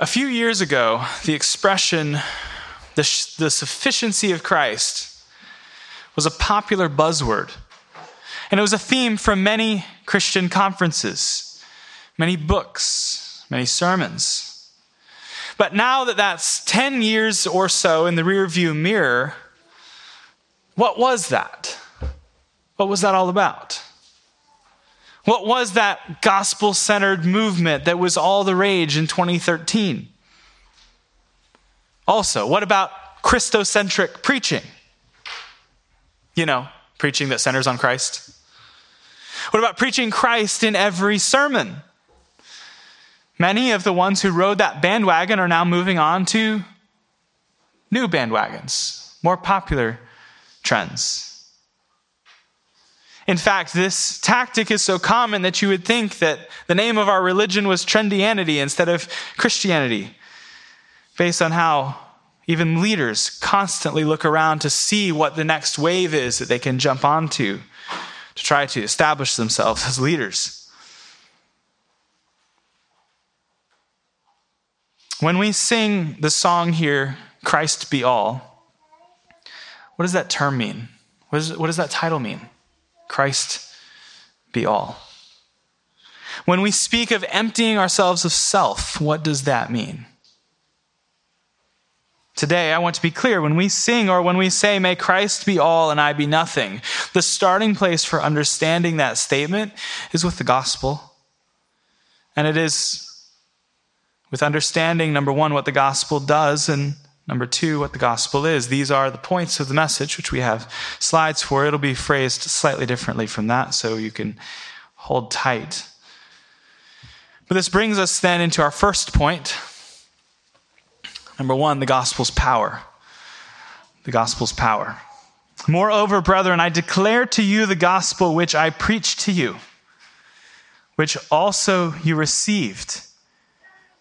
A few years ago, the expression, the, the sufficiency of Christ, was a popular buzzword. And it was a theme from many Christian conferences, many books, many sermons. But now that that's 10 years or so in the rearview mirror, what was that? What was that all about? What was that gospel centered movement that was all the rage in 2013? Also, what about Christocentric preaching? You know, preaching that centers on Christ. What about preaching Christ in every sermon? Many of the ones who rode that bandwagon are now moving on to new bandwagons, more popular trends. In fact, this tactic is so common that you would think that the name of our religion was trendianity instead of Christianity, based on how even leaders constantly look around to see what the next wave is that they can jump onto to try to establish themselves as leaders. When we sing the song here, Christ be all, what does that term mean? What, is, what does that title mean? Christ be all. When we speak of emptying ourselves of self, what does that mean? Today, I want to be clear when we sing or when we say, May Christ be all and I be nothing, the starting place for understanding that statement is with the gospel. And it is with understanding, number one, what the gospel does, and Number two, what the gospel is. These are the points of the message, which we have slides for. It'll be phrased slightly differently from that, so you can hold tight. But this brings us then into our first point. Number one, the gospel's power. The gospel's power. Moreover, brethren, I declare to you the gospel which I preached to you, which also you received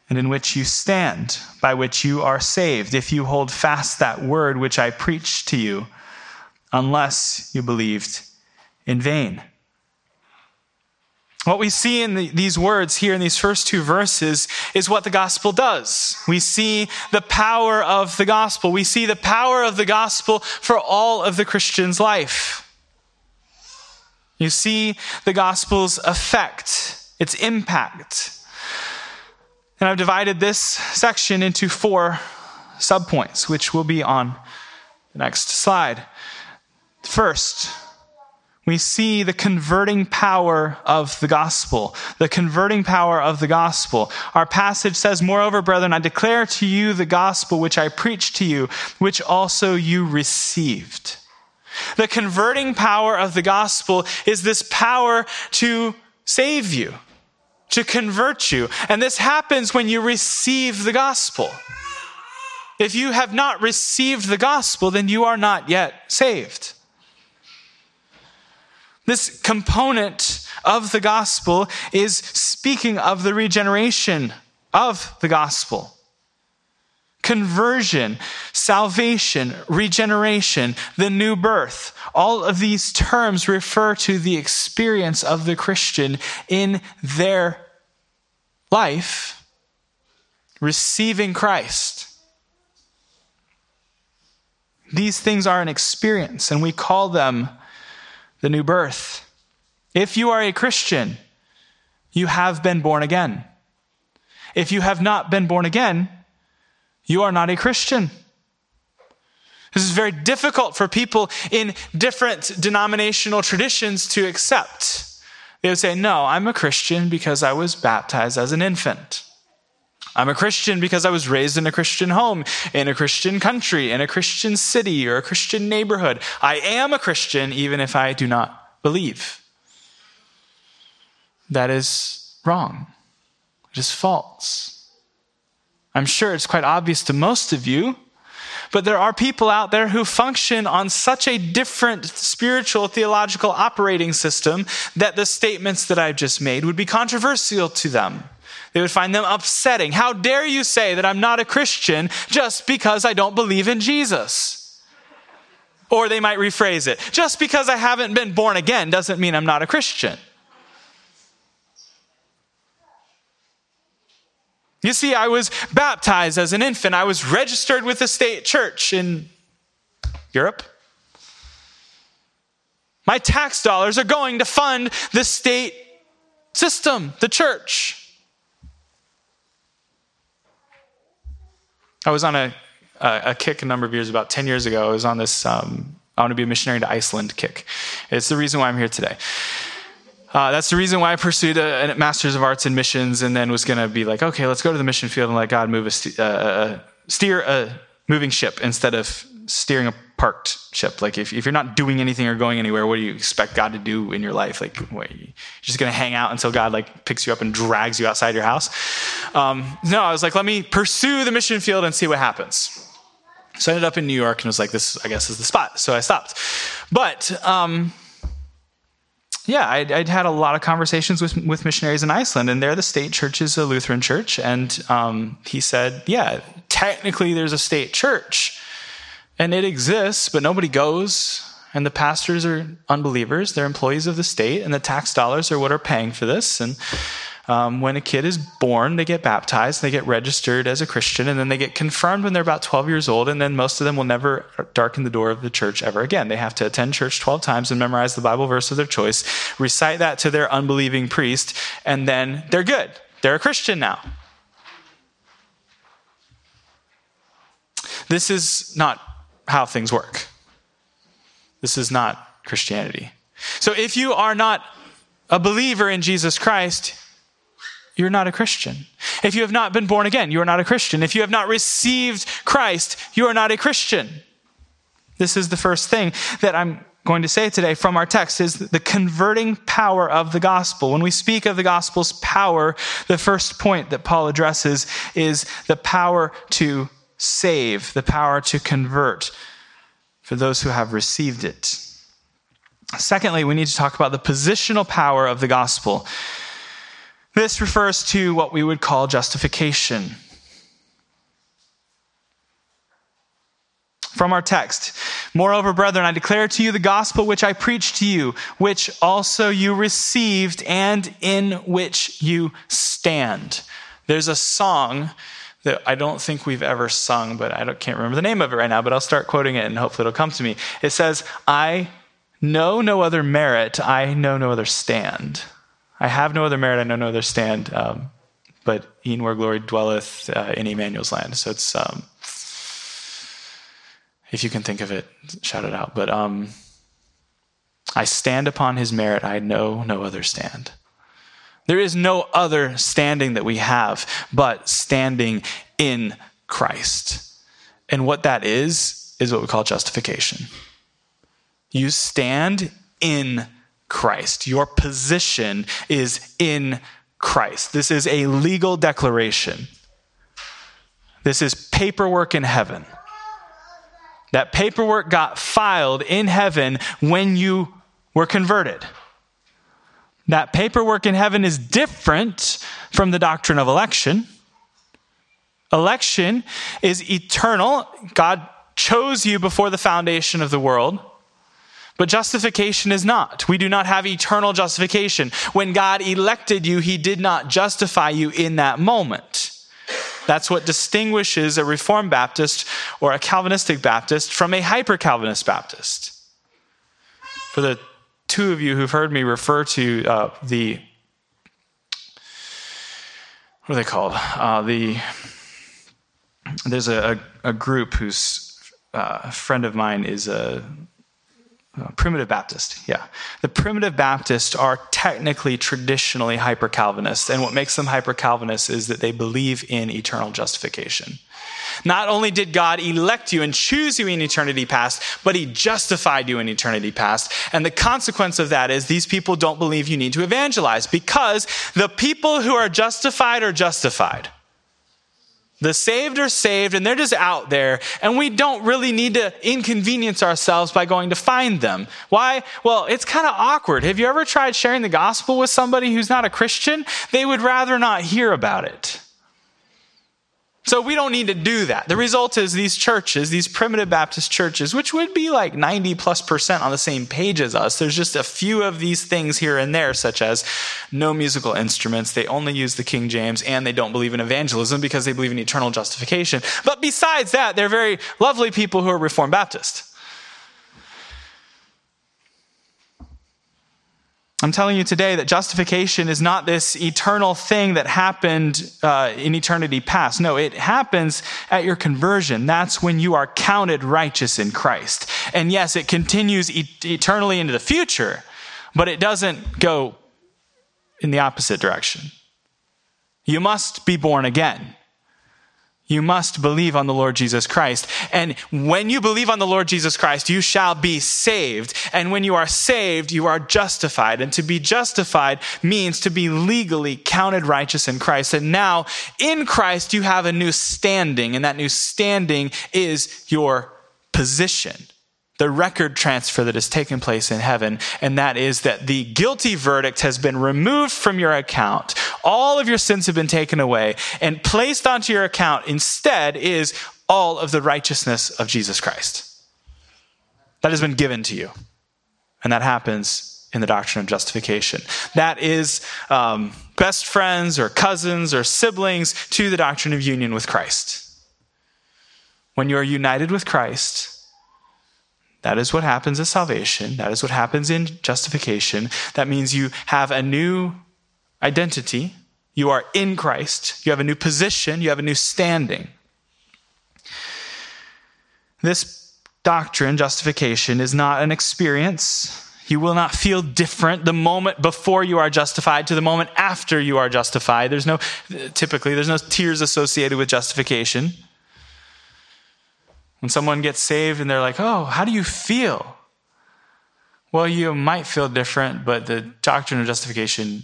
and in which you stand, by which you are saved, if you hold fast that word which I preached to you, unless you believed in vain. What we see in the, these words here in these first two verses is what the gospel does. We see the power of the gospel. We see the power of the gospel for all of the Christian's life. You see the gospel's effect, its impact. And I've divided this section into four subpoints, which will be on the next slide. First, we see the converting power of the gospel. The converting power of the gospel. Our passage says, Moreover, brethren, I declare to you the gospel which I preached to you, which also you received. The converting power of the gospel is this power to save you to convert you. And this happens when you receive the gospel. If you have not received the gospel, then you are not yet saved. This component of the gospel is speaking of the regeneration of the gospel conversion, salvation, regeneration, the new birth. All of these terms refer to the experience of the Christian in their life receiving Christ. These things are an experience, and we call them the new birth. If you are a Christian, you have been born again. If you have not been born again, you are not a Christian. This is very difficult for people in different denominational traditions to accept. They would say, No, I'm a Christian because I was baptized as an infant. I'm a Christian because I was raised in a Christian home, in a Christian country, in a Christian city, or a Christian neighborhood. I am a Christian even if I do not believe. That is wrong. It is false. I'm sure it's quite obvious to most of you, but there are people out there who function on such a different spiritual theological operating system that the statements that I've just made would be controversial to them. They would find them upsetting. How dare you say that I'm not a Christian just because I don't believe in Jesus? Or they might rephrase it just because I haven't been born again doesn't mean I'm not a Christian. You see, I was baptized as an infant. I was registered with the state church in Europe. My tax dollars are going to fund the state system, the church. I was on a, a, a, kick a number of years, about 10 years ago. I was on this um, I want to be a missionary to Iceland kick. It's the reason why I'm here today. Uh, that's the reason why I pursued a, a, Master's of Arts in Missions and then was going to be like, okay, let's go to the mission field and let God move a st- uh, uh, steer a moving ship instead of steering a parked ship. Like, if, if, you're not doing anything or going anywhere, what do you expect God to do in your life? Like, you're just going to hang out until God like picks you up and drags you outside your house? Um, no, I was like, let me pursue the mission field and see what happens. So I ended up in New York and was like, this, I guess, is the spot. So I stopped. But um, yeah, I'd, I'd, had a lot of conversations with, with missionaries in Iceland, and there the state church is a Lutheran church. And um, he said, yeah, technically there's a state church, and it exists, but nobody goes. And the pastors are unbelievers. They're employees of the state, and the tax dollars are what are paying for this. And um, when a kid is born, they get baptized, they get registered as a Christian, and then they get confirmed when they're about 12 years old, and then most of them will never darken the door of the church ever again. They have to attend church 12 times and memorize the Bible verse of their choice, recite that to their unbelieving priest, and then they're good. They're a Christian now. This is not how things work. This is not Christianity. So if you are not a believer in Jesus Christ, you're not a Christian. If you have not been born again, you are not a Christian. If you have not received Christ, you are not a Christian. This is the first thing that I'm going to say today from our text is the converting power of the gospel. When we speak of the gospel's power, the first point that Paul addresses is the power to save, the power to convert for those who have received it. Secondly, we need to talk about the positional power of the gospel. This refers to what we would call justification. From our text, moreover, brethren, I declare to you the gospel which I preached to you, which also you received and in which you stand. There's a song that I don't think we've ever sung, but I can't remember the name of it right now, but I'll start quoting it and hopefully it'll come to me. It says, I know no other merit, I know no other stand. I have no other merit, I know no other stand, um, but e'en where glory dwelleth uh, in Immanuel's land. So it's, um, if you can think of it, shout it out. But um, I stand upon his merit, I know no other stand. There is no other standing that we have but standing in Christ. And what that is, is what we call justification. You stand in Christ. Your position is in Christ. This is a legal declaration. This is paperwork in heaven. That paperwork got filed in heaven when you were converted. That paperwork in heaven is different from the doctrine of election. Election is eternal. God chose you before the foundation of the world. But justification is not. We do not have eternal justification. When God elected you, he did not justify you in that moment. That's what distinguishes a Reformed Baptist or a Calvinistic Baptist from a hyper Calvinist Baptist. For the two of you who've heard me refer to uh, the, what are they called? Uh, the, there's a, a, group whose uh, friend of mine is a uh, primitive Baptist, yeah. The primitive Baptists are technically, traditionally hyper Calvinists, And what makes them hyper Calvinists is that they believe in eternal justification. Not only did God elect you and choose you in eternity past, but he justified you in eternity past. And the consequence of that is these people don't believe you need to evangelize because the people who are justified are justified. The saved are saved and they're just out there, and we don't really need to inconvenience ourselves by going to find them. Why? Well, it's kind of awkward. Have you ever tried sharing the gospel with somebody who's not a Christian? They would rather not hear about it. So we don't need to do that. The result is these churches, these primitive Baptist churches, which would be like 90 plus percent on the same page as us, there's just a few of these things here and there, such as no musical instruments, they only use the King James, and they don't believe in evangelism because they believe in eternal justification. But besides that, they're very lovely people who are Reformed Baptist. I'm telling you today that justification is not this eternal thing that happened uh, in eternity past. No, it happens at your conversion. That's when you are counted righteous in Christ. And yes, it continues e- eternally into the future, but it doesn't go in the opposite direction. You must be born again. You must believe on the Lord Jesus Christ. And when you believe on the Lord Jesus Christ, you shall be saved. And when you are saved, you are justified. And to be justified means to be legally counted righteous in Christ. And now in Christ, you have a new standing. And that new standing is your position the record transfer that has taken place in heaven, and that is that the guilty verdict has been removed from your account. All of your sins have been taken away, and placed onto your account instead is all of the righteousness of Jesus Christ. That has been given to you, and that happens in the doctrine of justification. That is um, best friends or cousins or siblings to the doctrine of union with Christ. When you are united with Christ, that is what happens at salvation. That is what happens in justification. That means you have a new identity. You are in Christ. You have a new position. You have a new standing. This doctrine, justification, is not an experience. You will not feel different the moment before you are justified to the moment after you are justified. There's no, typically, there's no tears associated with justification. When someone gets saved and they're like, oh, how do you feel? Well, you might feel different, but the doctrine of justification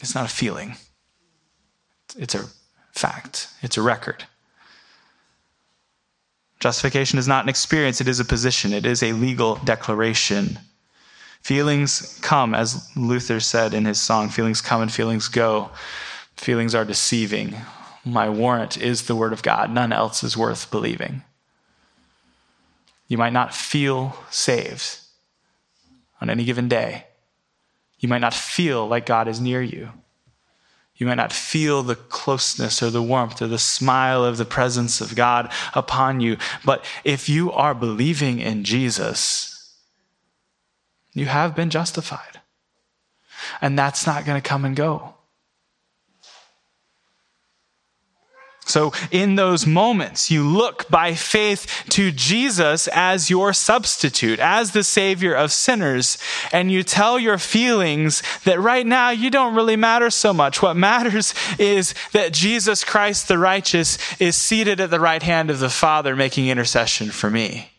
is not a feeling, it's a fact, it's a record. Justification is not an experience, it is a position, it is a legal declaration. Feelings come, as Luther said in his song, feelings come and feelings go. Feelings are deceiving. My warrant is the Word of God. None else is worth believing. You might not feel saved on any given day. You might not feel like God is near you. You might not feel the closeness or the warmth or the smile of the presence of God upon you. But if you are believing in Jesus, you have been justified. And that's not going to come and go. So, in those moments, you look by faith to Jesus as your substitute, as the Savior of sinners, and you tell your feelings that right now you don't really matter so much. What matters is that Jesus Christ, the righteous, is seated at the right hand of the Father, making intercession for me.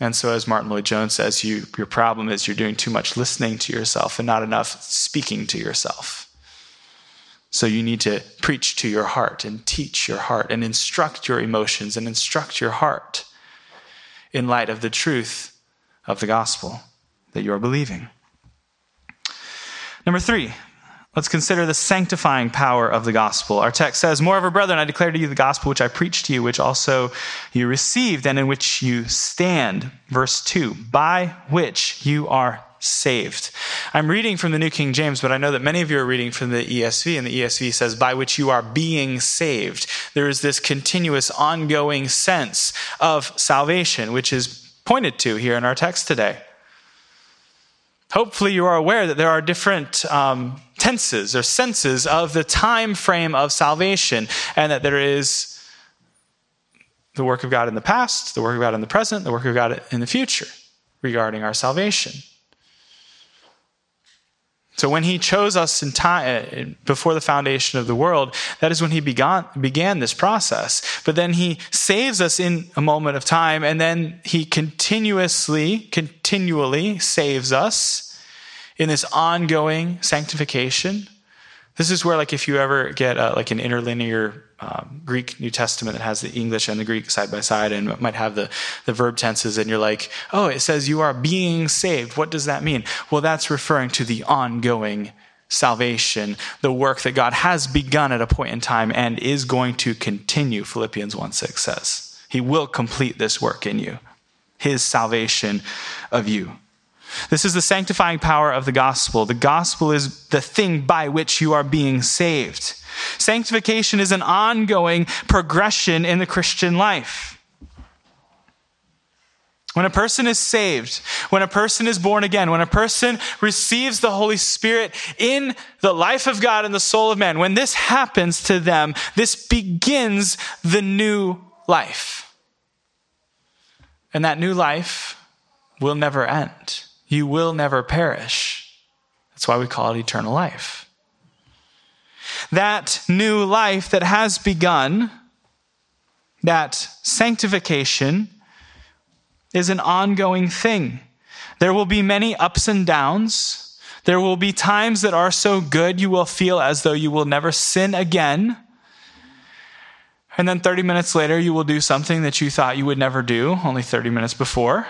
And so, as Martyn Lloyd-Jones says, you, your problem is you're doing too much listening to yourself and not enough speaking to yourself. So you need to preach to your heart and teach your heart and instruct your emotions and instruct your heart in light of the truth of the gospel that you are believing. Number three, let's consider the sanctifying power of the gospel. Our text says, Moreover, brethren, I declare to you the gospel which I preached to you, which also you received and in which you stand. Verse 2 By which you are saved. I'm reading from the New King James, but I know that many of you are reading from the ESV, and the ESV says, by which you are being saved. There is this continuous, ongoing sense of salvation, which is pointed to here in our text today. Hopefully, you are aware that there are different um, tenses or senses of the time frame of salvation, and that there is the work of God in the past, the work of God in the present, the work of God in the future regarding our salvation. So when he chose us in time uh, before the foundation of the world, that is when he began, began this process. But then he saves us in a moment of time, and then he continuously, continually saves us in this ongoing sanctification. This is where, like, if you ever get uh, like an interlinear um, Greek New Testament that has the English and the Greek side by side and might have the, the verb tenses, and you're like, oh, it says you are being saved. What does that mean? Well, that's referring to the ongoing salvation, the work that God has begun at a point in time and is going to continue, Philippians 1 6 says. He will complete this work in you, his salvation of you. This is the sanctifying power of the gospel. The gospel is the thing by which you are being saved. Sanctification is an ongoing progression in the Christian life. When a person is saved, when a person is born again, when a person receives the Holy Spirit in the life of God and the soul of man, when this happens to them, this begins the new life. And that new life will never end. You will never perish. That's why we call it eternal life. That new life that has begun, that sanctification, is an ongoing thing. There will be many ups and downs. There will be times that are so good you will feel as though you will never sin again. And then 30 minutes later, you will do something that you thought you would never do only 30 minutes before.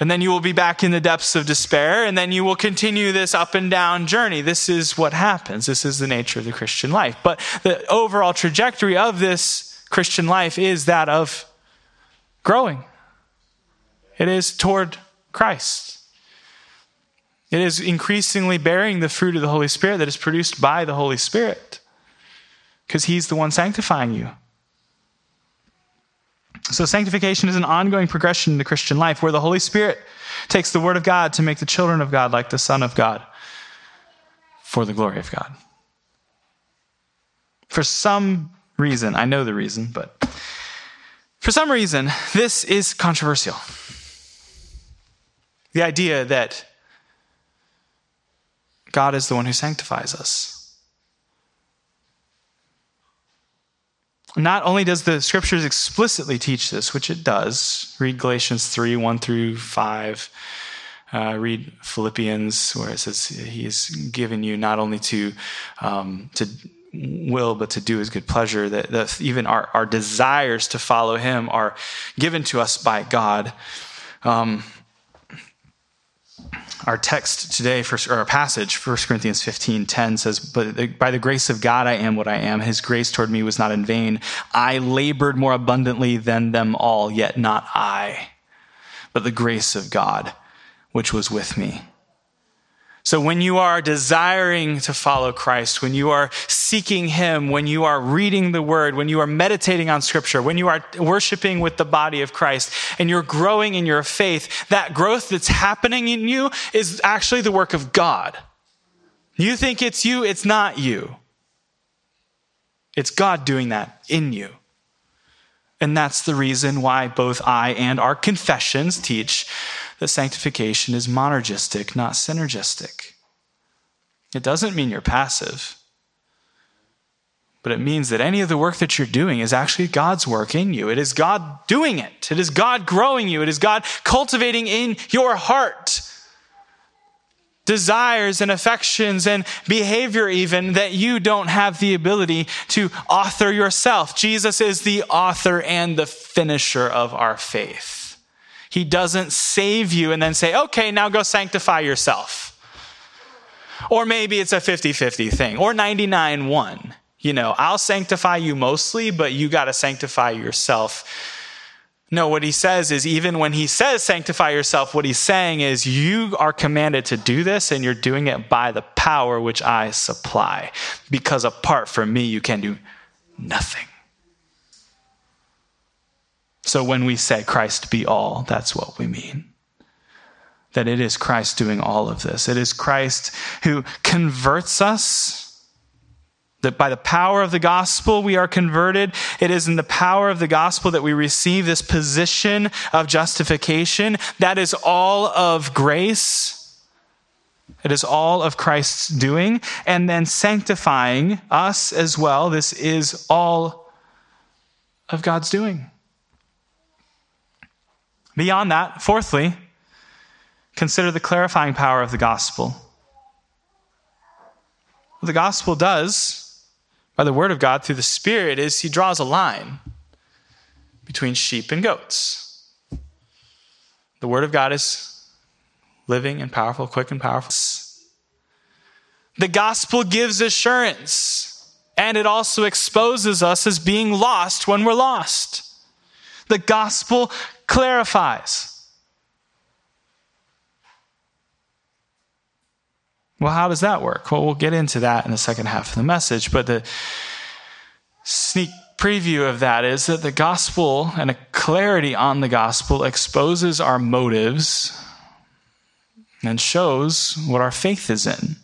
And then you will be back in the depths of despair, and then you will continue this up and down journey. This is what happens. This is the nature of the Christian life. But the overall trajectory of this Christian life is that of growing, it is toward Christ. It is increasingly bearing the fruit of the Holy Spirit that is produced by the Holy Spirit because He's the one sanctifying you. So, sanctification is an ongoing progression in the Christian life where the Holy Spirit takes the Word of God to make the children of God like the Son of God for the glory of God. For some reason, I know the reason, but for some reason, this is controversial. The idea that God is the one who sanctifies us. Not only does the scriptures explicitly teach this, which it does, read Galatians 3 1 through 5. Uh, read Philippians, where it says He has given you not only to um, to will, but to do His good pleasure. That, that even our, our desires to follow Him are given to us by God. Um, our text today, for, or our passage, 1 Corinthians 15 10 says, But by the grace of God I am what I am. His grace toward me was not in vain. I labored more abundantly than them all, yet not I, but the grace of God which was with me. So when you are desiring to follow Christ, when you are seeking Him, when you are reading the Word, when you are meditating on Scripture, when you are worshiping with the body of Christ, and you're growing in your faith, that growth that's happening in you is actually the work of God. You think it's you, it's not you. It's God doing that in you. And that's the reason why both I and our confessions teach that sanctification is monergistic, not synergistic. It doesn't mean you're passive, but it means that any of the work that you're doing is actually God's work in you. It is God doing it, it is God growing you, it is God cultivating in your heart desires and affections and behavior, even that you don't have the ability to author yourself. Jesus is the author and the finisher of our faith. He doesn't save you and then say, okay, now go sanctify yourself. Or maybe it's a 50 50 thing, or 99 1. You know, I'll sanctify you mostly, but you got to sanctify yourself. No, what he says is even when he says sanctify yourself, what he's saying is you are commanded to do this and you're doing it by the power which I supply. Because apart from me, you can do nothing. So when we say Christ be all, that's what we mean. That it is Christ doing all of this. It is Christ who converts us. That by the power of the gospel we are converted. It is in the power of the gospel that we receive this position of justification. That is all of grace. It is all of Christ's doing. And then sanctifying us as well. This is all of God's doing. Beyond that, fourthly, consider the clarifying power of the gospel. What the gospel does, by the word of God through the Spirit, is he draws a line between sheep and goats. The word of God is living and powerful, quick and powerful. The gospel gives assurance, and it also exposes us as being lost when we're lost. The gospel clarifies. Well, how does that work? Well, we'll get into that in the second half of the message, but the sneak preview of that is that the gospel and a clarity on the gospel exposes our motives and shows what our faith is in.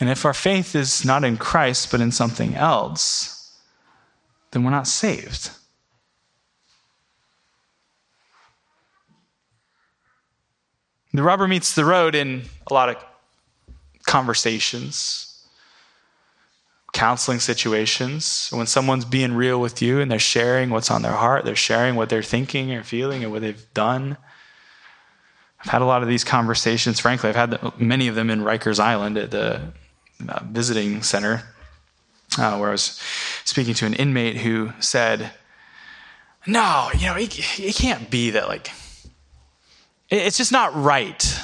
And if our faith is not in Christ but in something else, then we're not saved. The rubber meets the road in a lot of conversations counseling situations, when someone's being real with you and they're sharing what's on their heart, they're sharing what they're thinking or feeling and what they've done. I've had a lot of these conversations. Frankly, I've had many of them in Rikers Island at the uh, visiting center, uh, where I was speaking to an inmate who said, "No, you know, it, it can't be that. Like, it's just not right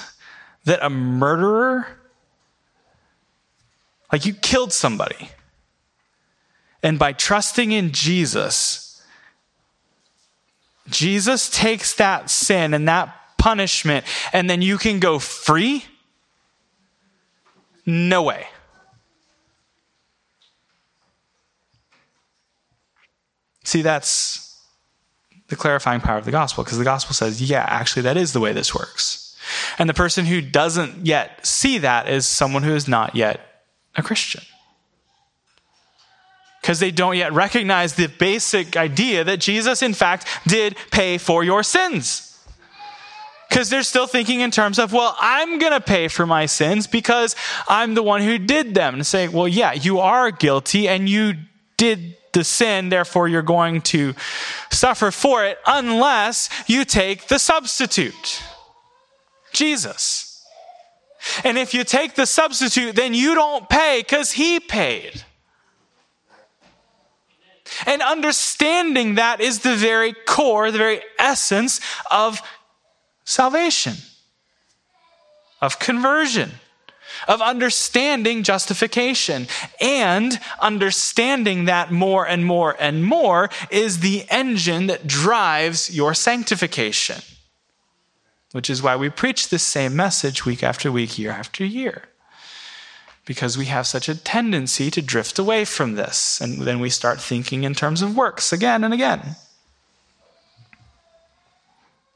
that a murderer, like you killed somebody." And by trusting in Jesus, Jesus takes that sin and that punishment, and then you can go free? No way. See, that's the clarifying power of the gospel, because the gospel says, yeah, actually, that is the way this works. And the person who doesn't yet see that is someone who is not yet a Christian because they don't yet recognize the basic idea that Jesus, in fact, did pay for your sins. Because they're still thinking in terms of, well, I'm going to pay for my sins because I'm the one who did them. And saying, well, yeah, you are guilty and you did the sin, therefore you're going to suffer for it unless you take the substitute, Jesus. And if you take the substitute, then you don't pay because he paid. And understanding that is the very core, the very essence of salvation, of conversion, of understanding justification. And understanding that more and more and more is the engine that drives your sanctification, which is why we preach this same message week after week, year after year because we have such a tendency to drift away from this. And then we start thinking in terms of works again and again.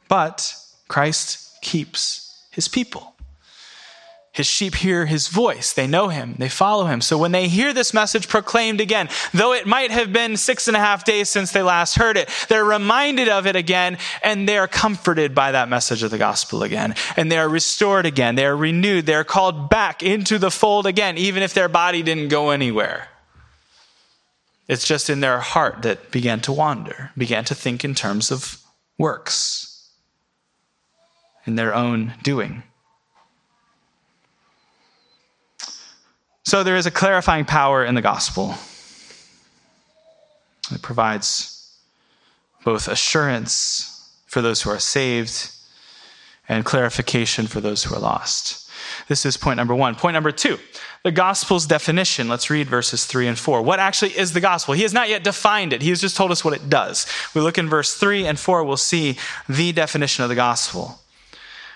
But Christ keeps his people. His sheep hear his voice. They know him. They follow him. So when they hear this message proclaimed again, though it might have been six and a half days since they last heard it, they're reminded of it again and they are comforted by that message of the gospel again. And they are restored again. They are renewed. They are called back into the fold again, even if their body didn't go anywhere. It's just in their heart that began to wander, began to think in terms of works, in their own doing. So there is a clarifying power in the gospel. It provides both assurance for those who are saved and clarification for those who are lost. This is point number one. Point number two, the gospel's definition. Let's read verses three and four. What actually is the gospel? He has not yet defined it, he has just told us what it does. We look in verse three and four, we'll see the definition of the gospel.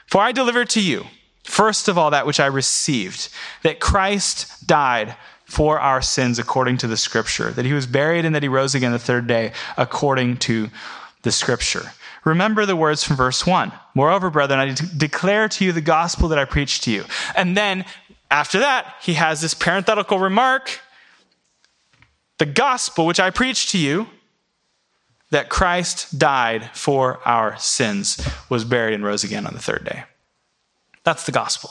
For I delivered to you First of all, that which I received, that Christ died for our sins according to the scripture, that he was buried and that he rose again the third day according to the scripture. Remember the words from verse 1. Moreover, brethren, I declare to you the gospel that I preached to you. And then after that, he has this parenthetical remark the gospel which I preached to you, that Christ died for our sins, was buried, and rose again on the third day. That's the gospel.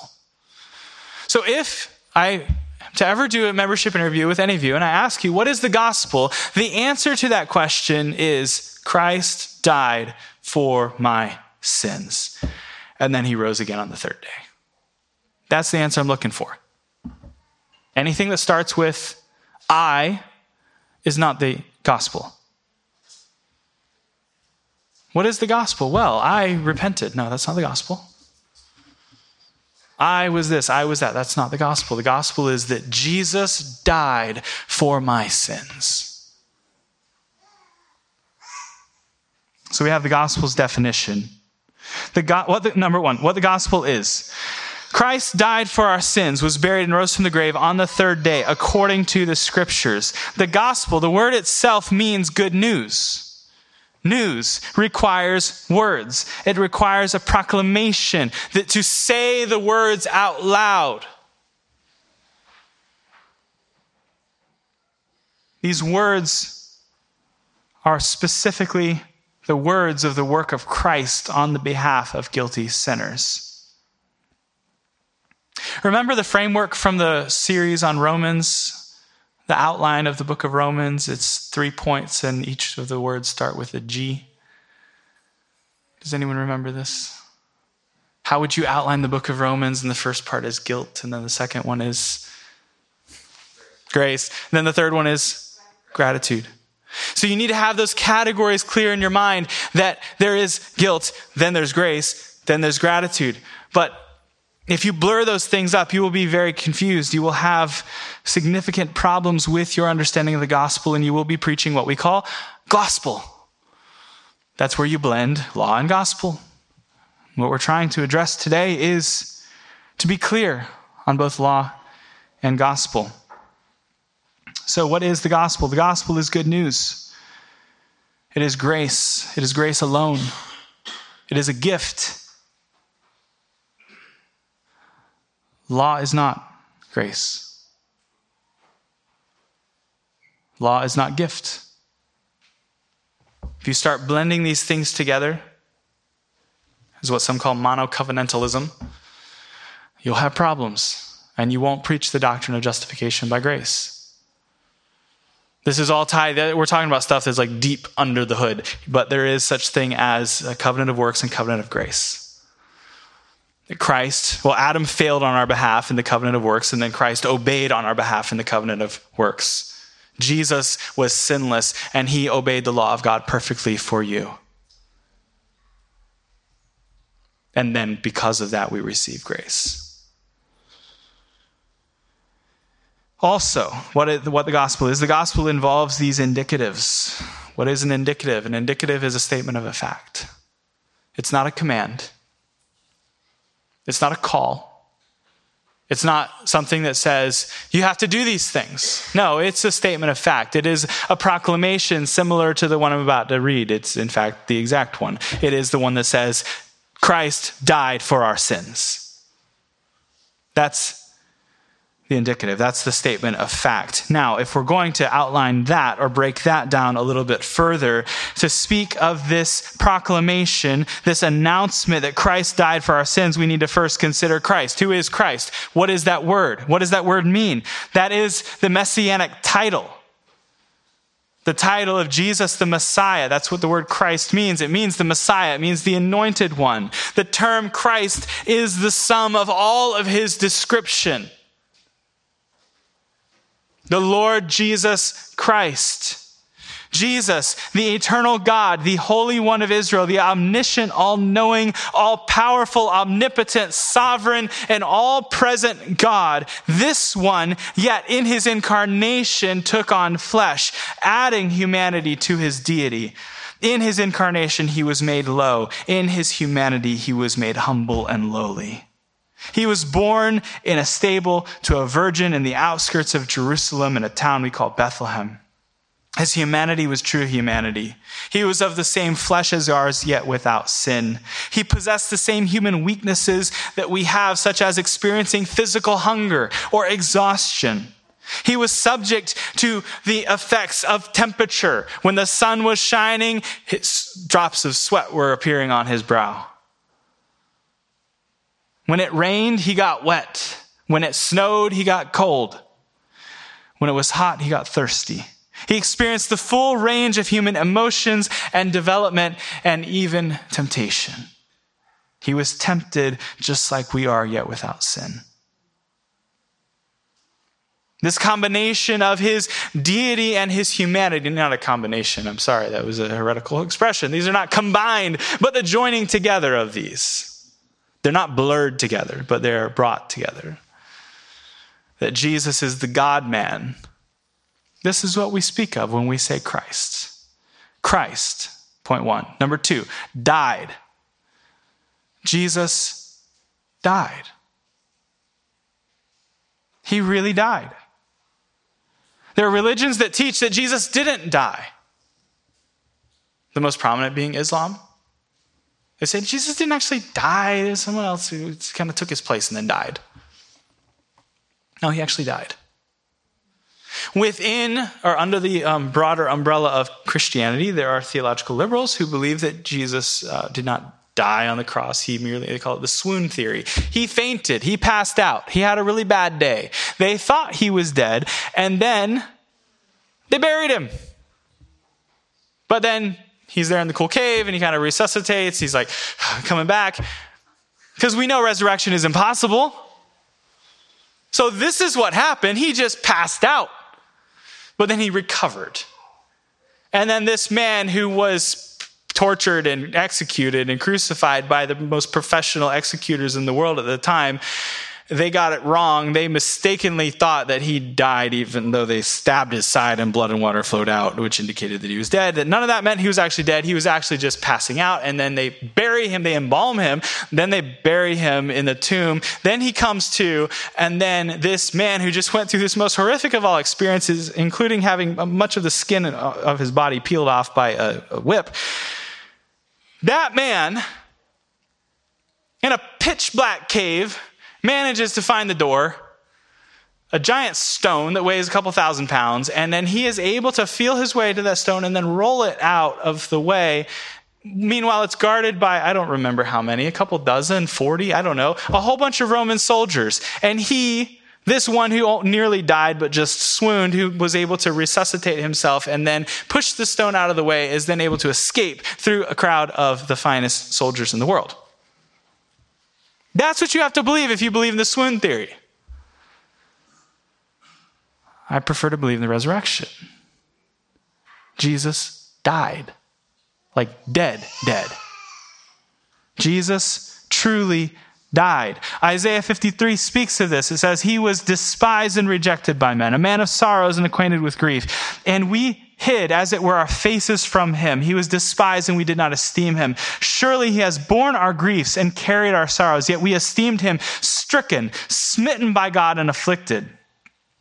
So if I to ever do a membership interview with any of you and I ask you, what is the gospel? The answer to that question is Christ died for my sins. And then he rose again on the third day. That's the answer I'm looking for. Anything that starts with I is not the gospel. What is the gospel? Well, I repented. No, that's not the gospel. I was this, I was that. That's not the gospel. The gospel is that Jesus died for my sins. So we have the gospel's definition. The go- what the, number one, what the gospel is. Christ died for our sins, was buried, and rose from the grave on the third day, according to the scriptures. The gospel, the word itself means good news. News requires words. It requires a proclamation that to say the words out loud. These words are specifically the words of the work of Christ on the behalf of guilty sinners. Remember the framework from the series on Romans? The outline of the book of Romans. It's three points, and each of the words start with a G. Does anyone remember this? How would you outline the book of Romans? And the first part is guilt, and then the second one is grace. And then the third one is gratitude. So you need to have those categories clear in your mind that there is guilt, then there's grace, then there's gratitude. But if you blur those things up, you will be very confused. You will have significant problems with your understanding of the gospel, and you will be preaching what we call gospel. That's where you blend law and gospel. What we're trying to address today is to be clear on both law and gospel. So, what is the gospel? The gospel is good news. It is grace. It is grace alone. It is a gift. Law is not grace. Law is not gift. If you start blending these things together, is what some call monocovenantalism, you'll have problems and you won't preach the doctrine of justification by grace. This is all tied. We're talking about stuff that's like deep under the hood, but there is such thing as a covenant of works and covenant of grace. Christ, well, Adam failed on our behalf in the covenant of works, and then Christ obeyed on our behalf in the covenant of works. Jesus was sinless, and he obeyed the law of God perfectly for you. And then because of that, we receive grace. Also, what, it, what the gospel is the gospel involves these indicatives. What is an indicative? An indicative is a statement of a fact, it's not a command. It's not a call. It's not something that says, you have to do these things. No, it's a statement of fact. It is a proclamation similar to the one I'm about to read. It's, in fact, the exact one. It is the one that says, Christ died for our sins. That's the indicative. That's the statement of fact. Now, if we're going to outline that or break that down a little bit further, to speak of this proclamation, this announcement that Christ died for our sins, we need to first consider Christ. Who is Christ? What is that word? What does that word mean? That is the messianic title. The title of Jesus the Messiah. That's what the word Christ means. It means the Messiah. It means the anointed one. The term Christ is the sum of all of his description the Lord Jesus Christ. Jesus, the eternal God, the Holy One of Israel, the omniscient, all knowing, all powerful, omnipotent, sovereign, and all present God, this one, yet in his incarnation, took on flesh, adding humanity to his deity. In his incarnation, he was made low. In his humanity, he was made humble and lowly. He was born in a stable to a virgin in the outskirts of Jerusalem in a town we call Bethlehem. His humanity was true humanity. He was of the same flesh as ours, yet without sin. He possessed the same human weaknesses that we have, such as experiencing physical hunger or exhaustion. He was subject to the effects of temperature. When the sun was shining, drops of sweat were appearing on his brow. When it rained, he got wet. When it snowed, he got cold. When it was hot, he got thirsty. He experienced the full range of human emotions and development and even temptation. He was tempted just like we are, yet without sin. This combination of his deity and his humanity, not a combination, I'm sorry, that was a heretical expression. These are not combined, but the joining together of these They're not blurred together, but they're brought together. That Jesus is the God man. This is what we speak of when we say Christ. Christ, point one. Number two, died. Jesus died. He really died. There are religions that teach that Jesus didn't die. The most prominent being Islam. They say Jesus didn't actually die. There's someone else who kind of took his place and then died. No, he actually died. Within or under the um, broader umbrella of Christianity, there are theological liberals who believe that Jesus uh, did not die on the cross. He merely, they call it the swoon theory. He fainted. He passed out. He had a really bad day. They thought he was dead, and then they buried him. But then he's there in the cool cave and he kind of resuscitates. He's like coming back. Because we know resurrection is impossible. So this is what happened. He just passed out. But then he recovered. And then this man who was tortured and executed and crucified by the most professional executors in the world at the time they got it wrong. They mistakenly thought that he died, even though they stabbed his side and blood and water flowed out, which indicated that he was dead. That none of that meant he was actually dead. He was actually just passing out. And then they bury him, they embalm him, then they bury him in the tomb. Then he comes to, and then this man who just went through this most horrific of all experiences, including having much of the skin of his body peeled off by a, a whip, that man in a pitch black cave manages to find the door, a giant stone that weighs a couple thousand pounds, and then he is able to feel his way to that stone and then roll it out of the way. Meanwhile, it's guarded by, I don't remember how many, a couple dozen, 40, I don't know, a whole bunch of Roman soldiers. And he, this one who nearly died but just swooned, who was able to resuscitate himself and then push the stone out of the way, is then able to escape through a crowd of the finest soldiers in the world. That's what you have to believe if you believe in the swoon theory. I prefer to believe in the resurrection. Jesus died. Like dead, dead. Jesus truly died. Isaiah 53 speaks of this. It says, He was despised and rejected by men, a man of sorrows and acquainted with grief. And we hid, as it were, our faces from him. He was despised and we did not esteem him. Surely he has borne our griefs and carried our sorrows, yet we esteemed him stricken, smitten by God, and afflicted.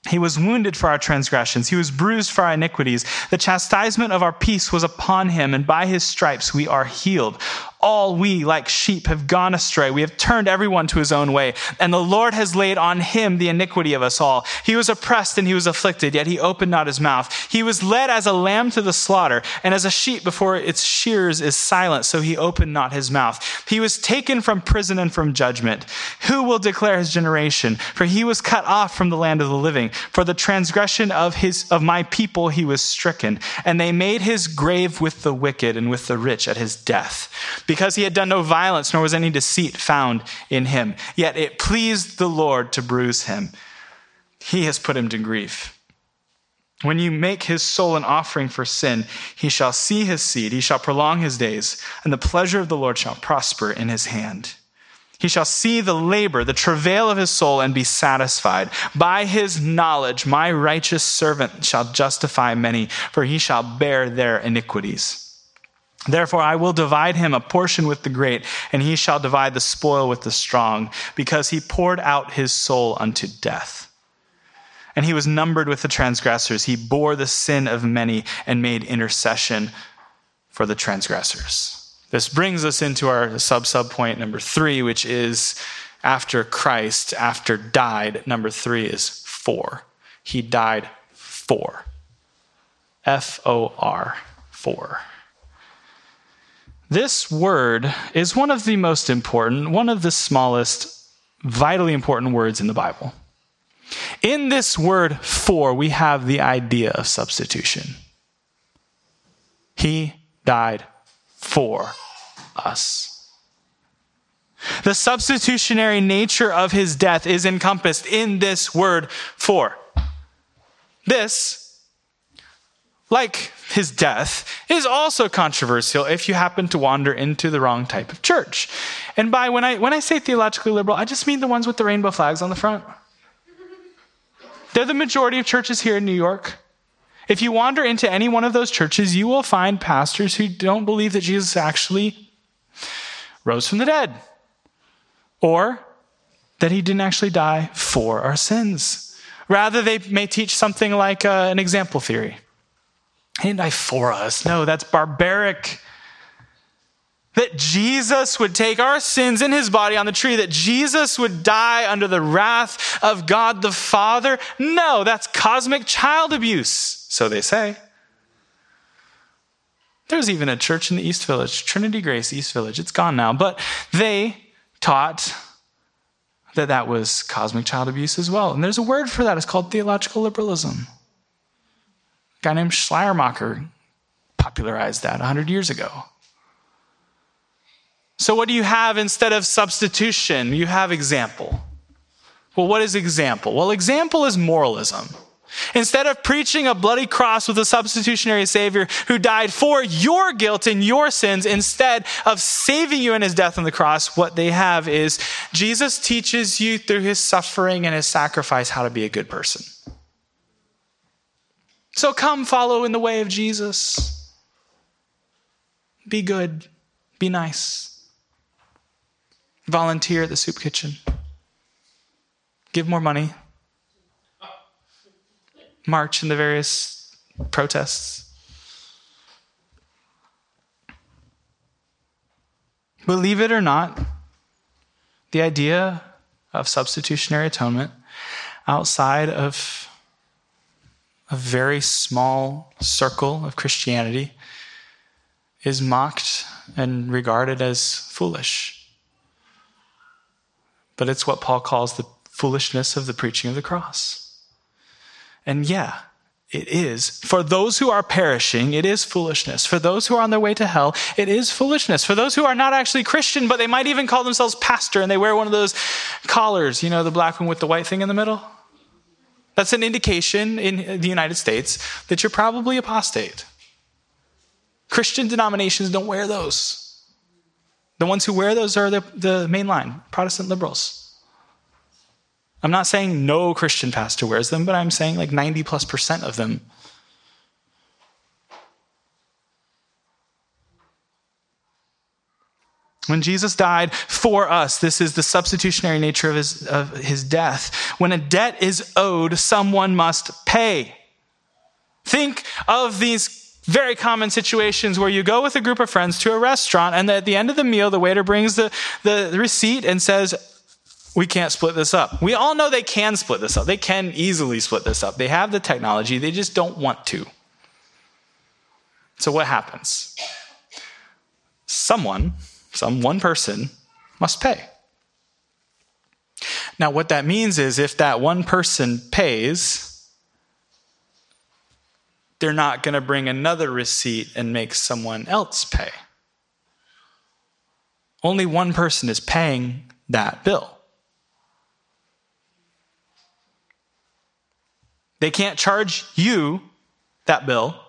He was wounded for our transgressions. He was bruised for our iniquities. The chastisement of our peace was upon him, and by his stripes we are healed all we, like sheep, have gone astray. We have turned everyone to his own way. And the Lord has laid on him the iniquity of us all. He was oppressed and he was afflicted, yet he opened not his mouth. He was led as a lamb to the slaughter, and as a sheep before its shears is silent, so he opened not his mouth. He was taken from prison and from judgment. Who will declare his generation? For he was cut off from the land of the living. For the transgression of his, of my people he was stricken. And they made his grave with the wicked and with the rich at his death because he had done no violence, nor was any deceit found in him. Yet it pleased the Lord to bruise him. He has put him to grief. When you make his soul an offering for sin, he shall see his seed, he shall prolong his days, and the pleasure of the Lord shall prosper in his hand. He shall see the labor, the travail of his soul, and be satisfied. By his knowledge, my righteous servant shall justify many, for he shall bear their iniquities. Therefore, I will divide him a portion with the great, and he shall divide the spoil with the strong, because he poured out his soul unto death. And he was numbered with the transgressors. He bore the sin of many and made intercession for the transgressors. This brings us into our sub sub point number three, which is after Christ, after died. Number three is for. He died for. F O R, for. This word is one of the most important, one of the smallest, vitally important words in the Bible. In this word for, we have the idea of substitution. He died for us. The substitutionary nature of his death is encompassed in this word for. This like his death, is also controversial if you happen to wander into the wrong type of church. And by when I when I say theologically liberal, I just mean the ones with the rainbow flags on the front. They're the majority of churches here in New York. If you wander into any one of those churches, you will find pastors who don't believe that Jesus actually rose from the dead or that he didn't actually die for our sins. Rather, they may teach something like uh, an example theory. He die for us. No, that's barbaric. That Jesus would take our sins in his body on the tree, that Jesus would die under the wrath of God the Father. No, that's cosmic child abuse, so they say. There's even a church in the East Village, Trinity Grace East Village. It's gone now, but they taught that that was cosmic child abuse as well. And there's a word for that. It's called theological liberalism guy named Schleiermacher popularized that 100 years ago. So, what do you have instead of substitution? You have example. Well, what is example? Well, example is moralism. Instead of preaching a bloody cross with a substitutionary Savior who died for your guilt and your sins, instead of saving you in his death on the cross, what they have is Jesus teaches you through his suffering and his sacrifice how to be a good person. So come follow in the way of Jesus. Be good. Be nice. Volunteer at the soup kitchen. Give more money. March in the various protests. Believe it or not, the idea of substitutionary atonement outside of a very small circle of Christianity is mocked and regarded as foolish. But it's what Paul calls the foolishness of the preaching of the cross. And yeah, it is. For those who are perishing, it is foolishness. For those who are on their way to hell, it is foolishness. For those who are not actually Christian, but they might even call themselves pastor and they wear one of those collars, you know, the black one with the white thing in the middle? That's an indication in the United States that you're probably apostate. Christian denominations don't wear those. The ones who wear those are the, the mainline Protestant liberals. I'm not saying no Christian pastor wears them, but I'm saying like 90 plus percent of them When Jesus died for us, this is the substitutionary nature of his, of his death. When a debt is owed, someone must pay. Think of these very common situations where you go with a group of friends to a restaurant, and at the end of the meal, the waiter brings the, the receipt and says, We can't split this up. We all know they can split this up. They can easily split this up. They have the technology, they just don't want to. So, what happens? Someone some one person must pay. Now, what that means is if that one person pays, they're not going to bring another receipt and make someone else pay. Only one person is paying that bill. They can't charge you that bill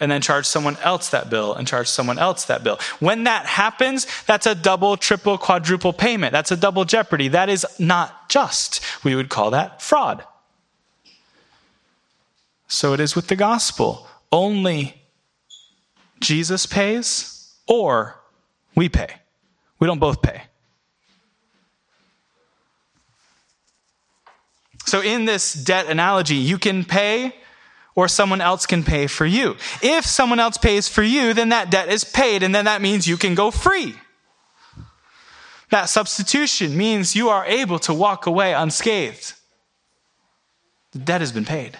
and then charge someone else that bill and charge someone else that bill. When that happens, that's a double, triple, quadruple payment. That's a double jeopardy. That is not just. We would call that fraud. So it is with the gospel. Only Jesus pays or we pay. We don't both pay. So, in this debt analogy, you can pay or someone else can pay for you. If someone else pays for you, then that debt is paid, and then that means you can go free. That substitution means you are able to walk away unscathed. The debt has been paid.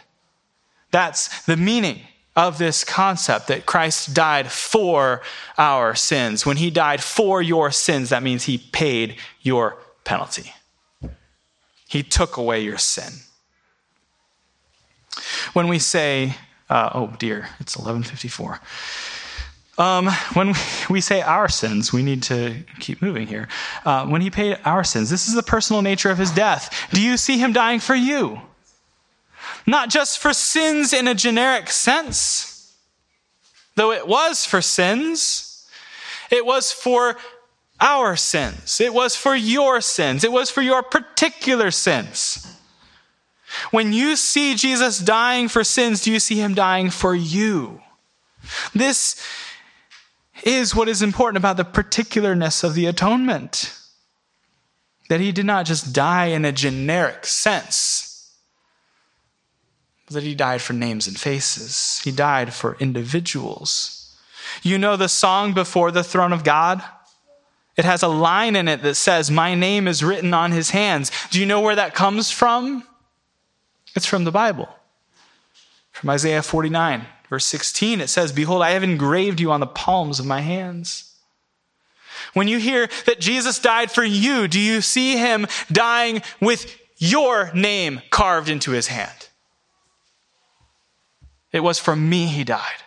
That's the meaning of this concept that Christ died for our sins. When he died for your sins, that means he paid your penalty. He took away your sin. When we say, uh, oh dear, it's 1154. Um, when we say our sins, we need to keep moving here. Uh, when he paid our sins, this is the personal nature of his death. Do you see him dying for you? not just for sins in a generic sense, though it was for sins, it was for our sins, it was for your sins, it was for your particular sins. When you see Jesus dying for sins, do you see him dying for you? This is what is important about the particularness of the atonement. That he did not just die in a generic sense, that he died for names and faces. He died for individuals. You know the song before the throne of God? It has a line in it that says, My name is written on his hands. Do you know where that comes from? It's from the Bible. From Isaiah 49, verse 16, it says, Behold, I have engraved you on the palms of my hands. When you hear that Jesus died for you, do you see him dying with your name carved into his hand? It was for me he died.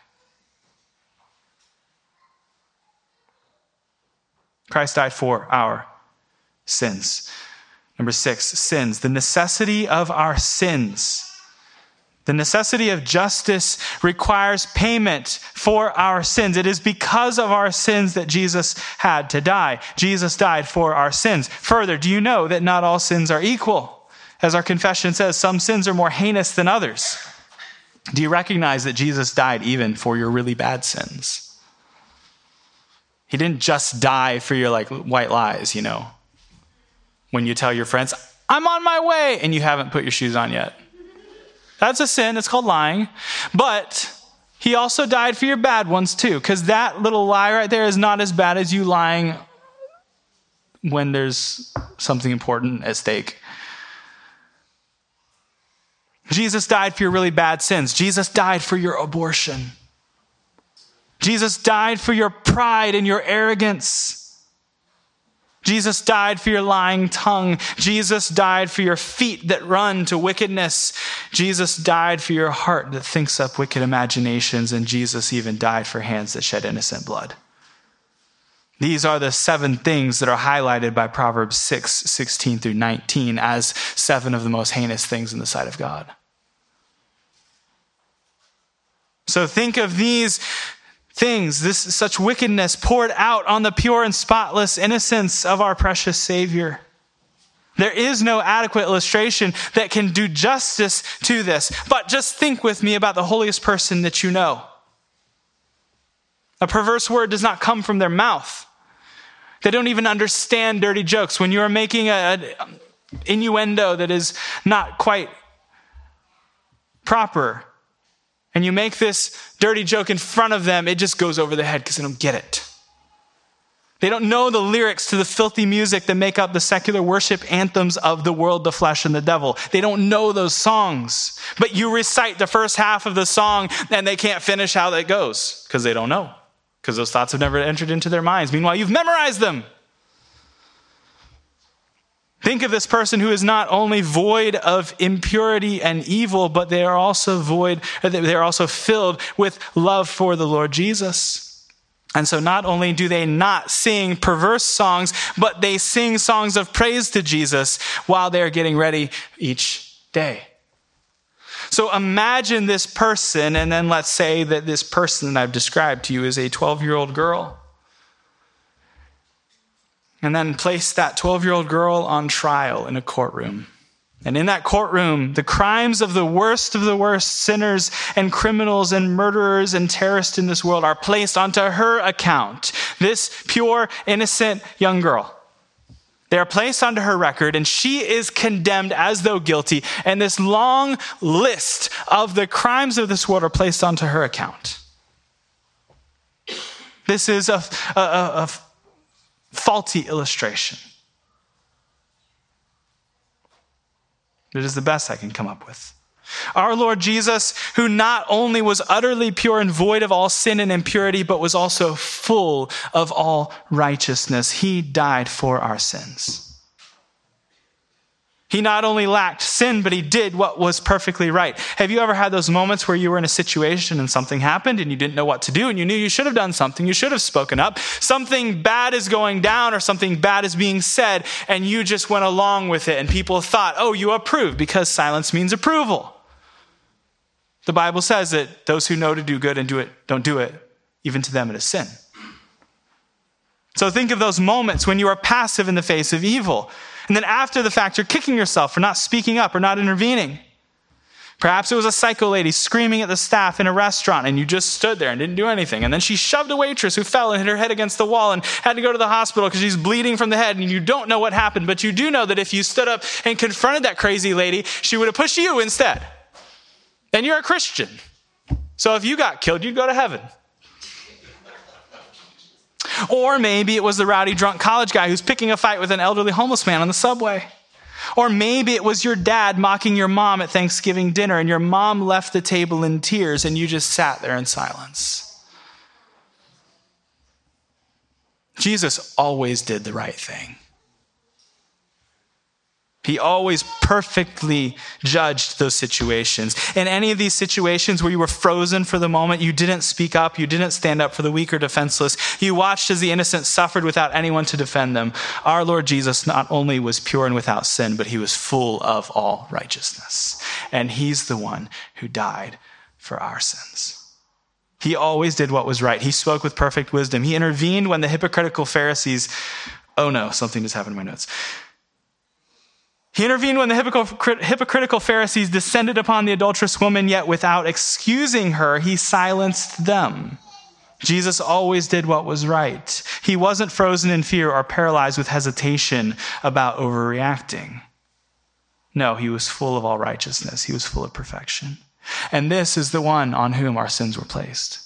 Christ died for our sins. Number six, sins. The necessity of our sins. The necessity of justice requires payment for our sins. It is because of our sins that Jesus had to die. Jesus died for our sins. Further, do you know that not all sins are equal? As our confession says, some sins are more heinous than others. Do you recognize that Jesus died even for your really bad sins? He didn't just die for your like white lies, you know. When you tell your friends, "I'm on my way," and you haven't put your shoes on yet. That's a sin. It's called lying. But he also died for your bad ones too, because that little lie right there is not as bad as you lying when there's something important at stake. Jesus died for your really bad sins. Jesus died for your abortion. Jesus died for your pride and your arrogance. Jesus died for your lying tongue. Jesus died for your feet that run to wickedness. Jesus died for your heart that thinks up wicked imaginations. And Jesus even died for hands that shed innocent blood. These are the seven things that are highlighted by Proverbs 6, 16 through 19 as seven of the most heinous things in the sight of God. So think of these things, this such wickedness poured out on the pure and spotless innocence of our precious Savior. There is no adequate illustration that can do justice to this. But just think with me about the holiest person that you know. A perverse word does not come from their mouth. They don't even understand dirty jokes. When you are making an um, innuendo that is not quite proper, and you make this dirty joke in front of them, it just goes over their head because they don't get it. They don't know the lyrics to the filthy music that make up the secular worship anthems of the world, the flesh, and the devil. They don't know those songs. But you recite the first half of the song and they can't finish how that goes because they don't know, because those thoughts have never entered into their minds. Meanwhile, you've memorized them. Think of this person who is not only void of impurity and evil, but they are also void, uh, they are also filled with love for the Lord Jesus. And so not only do they not sing perverse songs, but they sing songs of praise to Jesus while they're getting ready each day. So imagine this person, and then let's say that this person that I've described to you is a 12 year old girl and then place that 12 year old girl on trial in a courtroom. And in that courtroom, the crimes of the worst of the worst sinners and criminals and murderers and terrorists in this world are placed onto her account. This pure, innocent young girl. They are placed onto her record, and she is condemned as though guilty. And this long list of the crimes of this world are placed onto her account. This is a, a, a, faulty illustration. It is the best I can come up with. Our Lord Jesus, who not only was utterly pure and void of all sin and impurity, but was also full of all righteousness, he died for our sins. He not only lacked sin, but he did what was perfectly right. Have you ever had those moments where you were in a situation and something happened and you didn't know what to do and you knew you should have done something? You should have spoken up. Something bad is going down or something bad is being said and you just went along with it and people thought, oh, you approved because silence means approval. The Bible says that those who know to do good and do it don't do it, even to them it is sin. So think of those moments when you are passive in the face of evil. And then after the fact, you're kicking yourself for not speaking up or not intervening. Perhaps it was a psycho lady screaming at the staff in a restaurant and you just stood there and didn't do anything. And then she shoved a waitress who fell and hit her head against the wall and had to go to the hospital because she's bleeding from the head and you don't know what happened. But you do know that if you stood up and confronted that crazy lady, she would have pushed you instead. And you're a Christian. So if you got killed, you'd go to heaven. Or maybe it was the rowdy drunk college guy who's picking a fight with an elderly homeless man on the subway. Or maybe it was your dad mocking your mom at Thanksgiving dinner and your mom left the table in tears and you just sat there in silence. Jesus always did the right thing. He always perfectly judged those situations. In any of these situations where you were frozen for the moment, you didn't speak up, you didn't stand up for the weak or defenseless, you watched as the innocent suffered without anyone to defend them. Our Lord Jesus not only was pure and without sin, but he was full of all righteousness. And he's the one who died for our sins. He always did what was right. He spoke with perfect wisdom. He intervened when the hypocritical Pharisees, oh no, something just happened in my notes he intervened when the hypocritical Pharisees descended upon the adulterous woman, yet without excusing her, he silenced them. Jesus always did what was right. He wasn't frozen in fear or paralyzed with hesitation about overreacting. No, he was full of all righteousness. He was full of perfection. And this is the one on whom our sins were placed.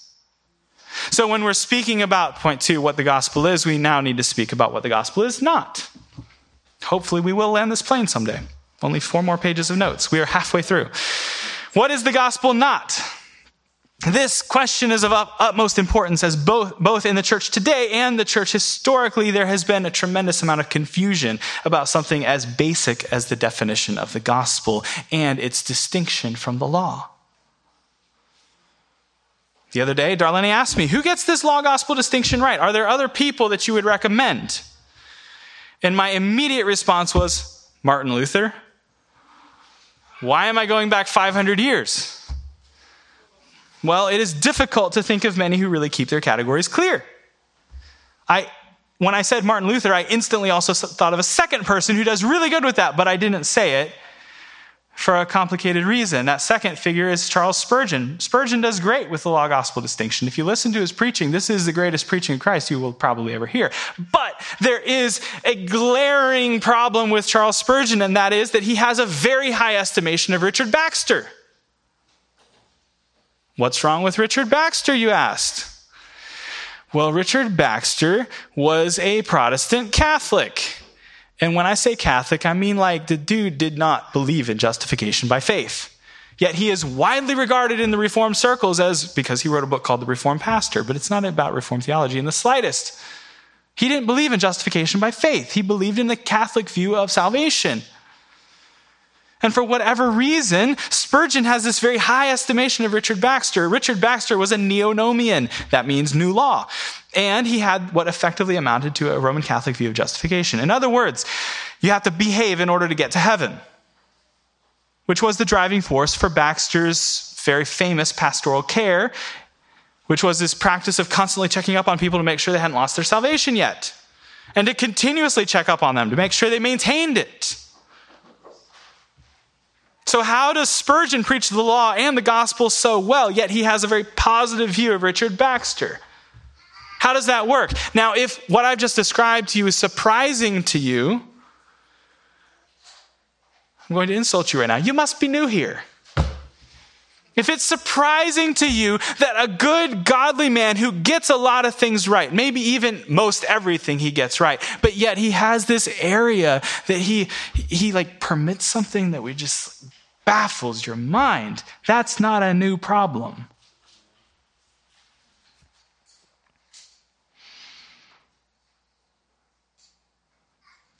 So when we're speaking about point two, what the gospel is, we now need to speak about what the gospel is not. Hopefully, we will land this plane someday. Only four more pages of notes. We are halfway through. What is the gospel not? This question is of utmost importance as both, both in the church today and the church historically, there has been a tremendous amount of confusion about something as basic as the definition of the gospel and its distinction from the law. The other day, Darlene asked me, who gets this law gospel distinction right? Are there other people that you would recommend? And my immediate response was Martin Luther. Why am I going back 500 years? Well, it is difficult to think of many who really keep their categories clear. I, when I said Martin Luther, I instantly also thought of a second person who does really good with that, but I didn't say it for a complicated reason. That second figure is Charles Spurgeon. Spurgeon does great with the law gospel distinction. If you listen to his preaching, this is the greatest preaching of Christ you will probably ever hear. But there is a glaring problem with Charles Spurgeon, and that is that he has a very high estimation of Richard Baxter. What's wrong with Richard Baxter, you asked? Well, Richard Baxter was a Protestant Catholic. And when I say Catholic, I mean like the dude did not believe in justification by faith. Yet he is widely regarded in the Reformed circles as, because he wrote a book called The Reformed Pastor, but it's not about Reformed theology in the slightest. He didn't believe in justification by faith. He believed in the Catholic view of salvation. And for whatever reason, Spurgeon has this very high estimation of Richard Baxter. Richard Baxter was a neonomian. That means new law. And he had what effectively amounted to a Roman Catholic view of justification. In other words, you have to behave in order to get to heaven, which was the driving force for Baxter's very famous pastoral care, which was this practice of constantly checking up on people to make sure they hadn't lost their salvation yet, and to continuously check up on them to make sure they maintained it. So, how does Spurgeon preach the law and the gospel so well, yet he has a very positive view of Richard Baxter? How does that work? Now, if what I've just described to you is surprising to you, I'm going to insult you right now. You must be new here. If it's surprising to you that a good, godly man who gets a lot of things right, maybe even most everything he gets right, but yet he has this area that he, he like permits something that we just baffles your mind, that's not a new problem.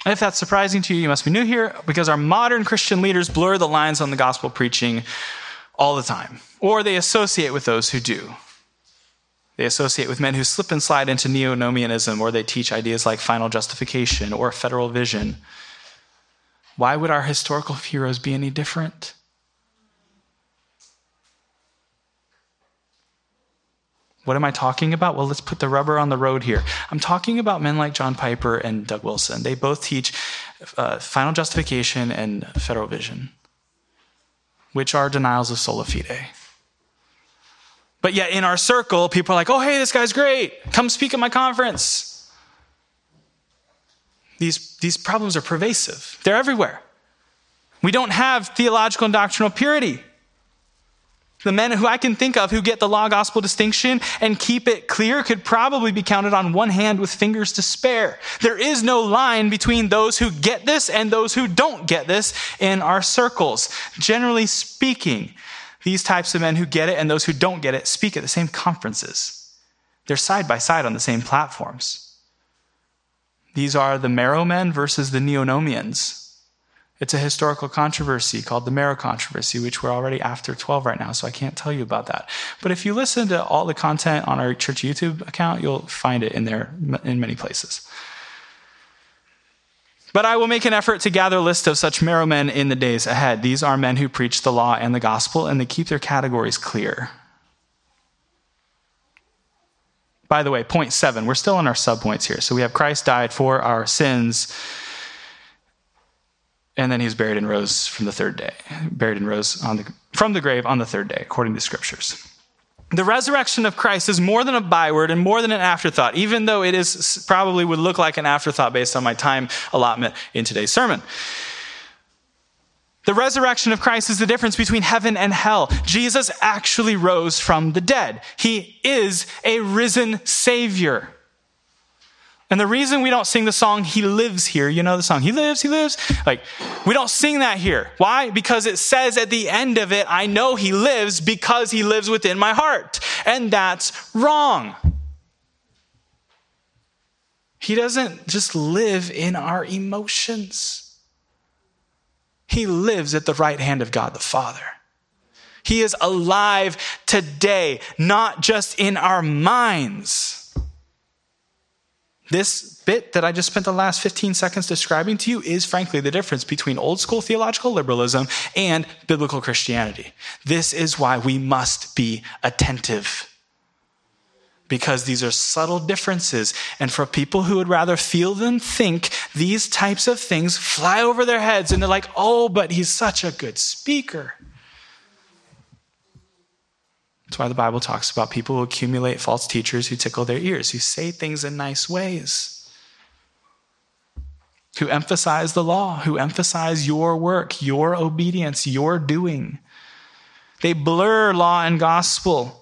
If that's surprising to you, you must be new here because our modern Christian leaders blur the lines on the gospel preaching all the time, or they associate with those who do. They associate with men who slip and slide into neonomianism, or they teach ideas like final justification or federal vision. Why would our historical heroes be any different? What am I talking about? Well, let's put the rubber on the road here. I'm talking about men like John Piper and Doug Wilson. They both teach uh, final justification and federal vision, which are denials of sola fide. But yet, in our circle, people are like, oh, hey, this guy's great. Come speak at my conference. These, these problems are pervasive, they're everywhere. We don't have theological and doctrinal purity. The men who I can think of who get the law gospel distinction and keep it clear could probably be counted on one hand with fingers to spare. There is no line between those who get this and those who don't get this in our circles. Generally speaking, these types of men who get it and those who don't get it speak at the same conferences. They're side by side on the same platforms. These are the Marrow men versus the Neonomians. It's a historical controversy called the Marrow controversy, which we're already after 12 right now, so I can't tell you about that. But if you listen to all the content on our church YouTube account, you'll find it in there in many places. But I will make an effort to gather a list of such Marrow men in the days ahead. These are men who preach the law and the gospel, and they keep their categories clear. By the way, point seven, we're still on our subpoints here. So we have Christ died for our sins and then he was buried and rose from the third day, buried and rose on the, from the grave on the third day, according to scriptures. The resurrection of Christ is more than a byword and more than an afterthought, even though it is probably would look like an afterthought based on my time allotment in today's sermon. The resurrection of Christ is the difference between heaven and hell. Jesus actually rose from the dead. He is a risen Savior. And the reason we don't sing the song, He Lives Here, you know the song, He Lives, He Lives? Like, we don't sing that here. Why? Because it says at the end of it, I know He lives because He lives within my heart. And that's wrong. He doesn't just live in our emotions, He lives at the right hand of God the Father. He is alive today, not just in our minds. This bit that I just spent the last 15 seconds describing to you is frankly the difference between old school theological liberalism and biblical Christianity. This is why we must be attentive. Because these are subtle differences. And for people who would rather feel than think, these types of things fly over their heads and they're like, oh, but he's such a good speaker. That's why the Bible talks about people who accumulate false teachers who tickle their ears, who say things in nice ways, who emphasize the law, who emphasize your work, your obedience, your doing. They blur law and gospel.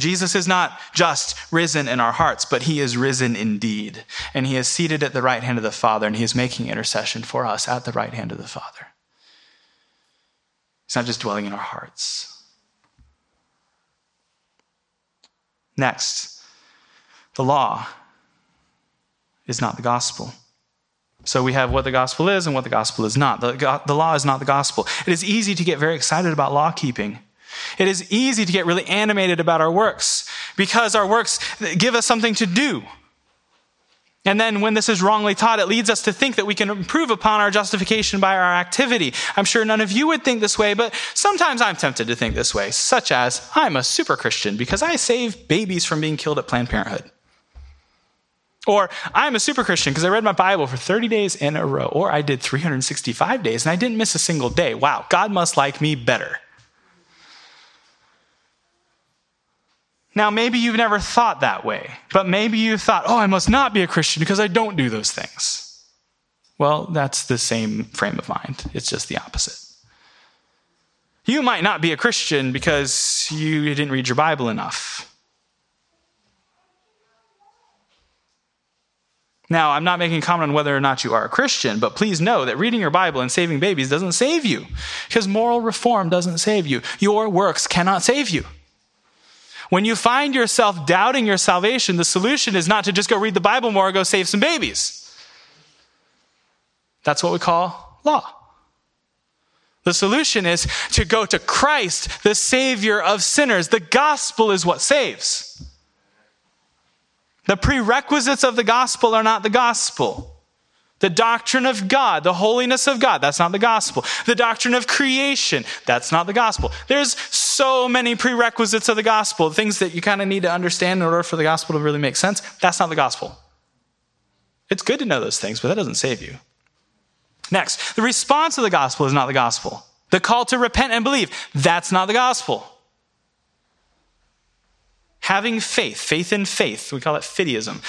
Jesus is not just risen in our hearts, but he is risen indeed. And he is seated at the right hand of the Father, and he is making intercession for us at the right hand of the Father. He's not just dwelling in our hearts. Next, the law is not the gospel. So we have what the gospel is and what the gospel is not. The, the law is not the gospel. It is easy to get very excited about law keeping. It is easy to get really animated about our works because our works give us something to do. And then when this is wrongly taught, it leads us to think that we can improve upon our justification by our activity. I'm sure none of you would think this way, but sometimes I'm tempted to think this way, such as I'm a super Christian because I save babies from being killed at Planned Parenthood. Or I'm a super Christian because I read my Bible for 30 days in a row. Or I did 365 days and I didn't miss a single day. Wow, God must like me better. Now, maybe you've never thought that way, but maybe you thought, oh, I must not be a Christian because I don't do those things. Well, that's the same frame of mind, it's just the opposite. You might not be a Christian because you didn't read your Bible enough. Now, I'm not making comment on whether or not you are a Christian, but please know that reading your Bible and saving babies doesn't save you because moral reform doesn't save you. Your works cannot save you. When you find yourself doubting your salvation, the solution is not to just go read the Bible more or go save some babies. That's what we call law. The solution is to go to Christ, the Savior of sinners. The gospel is what saves. The prerequisites of the gospel are not the gospel. The doctrine of God, the holiness of God, that's not the gospel. The doctrine of creation, that's not the gospel. There's so many prerequisites of the gospel, things that you kind of need to understand in order for the gospel to really make sense. That's not the gospel. It's good to know those things, but that doesn't save you. Next, the response of the gospel is not the gospel. The call to repent and believe, that's not the gospel. Having faith, faith in faith, we call it fideism,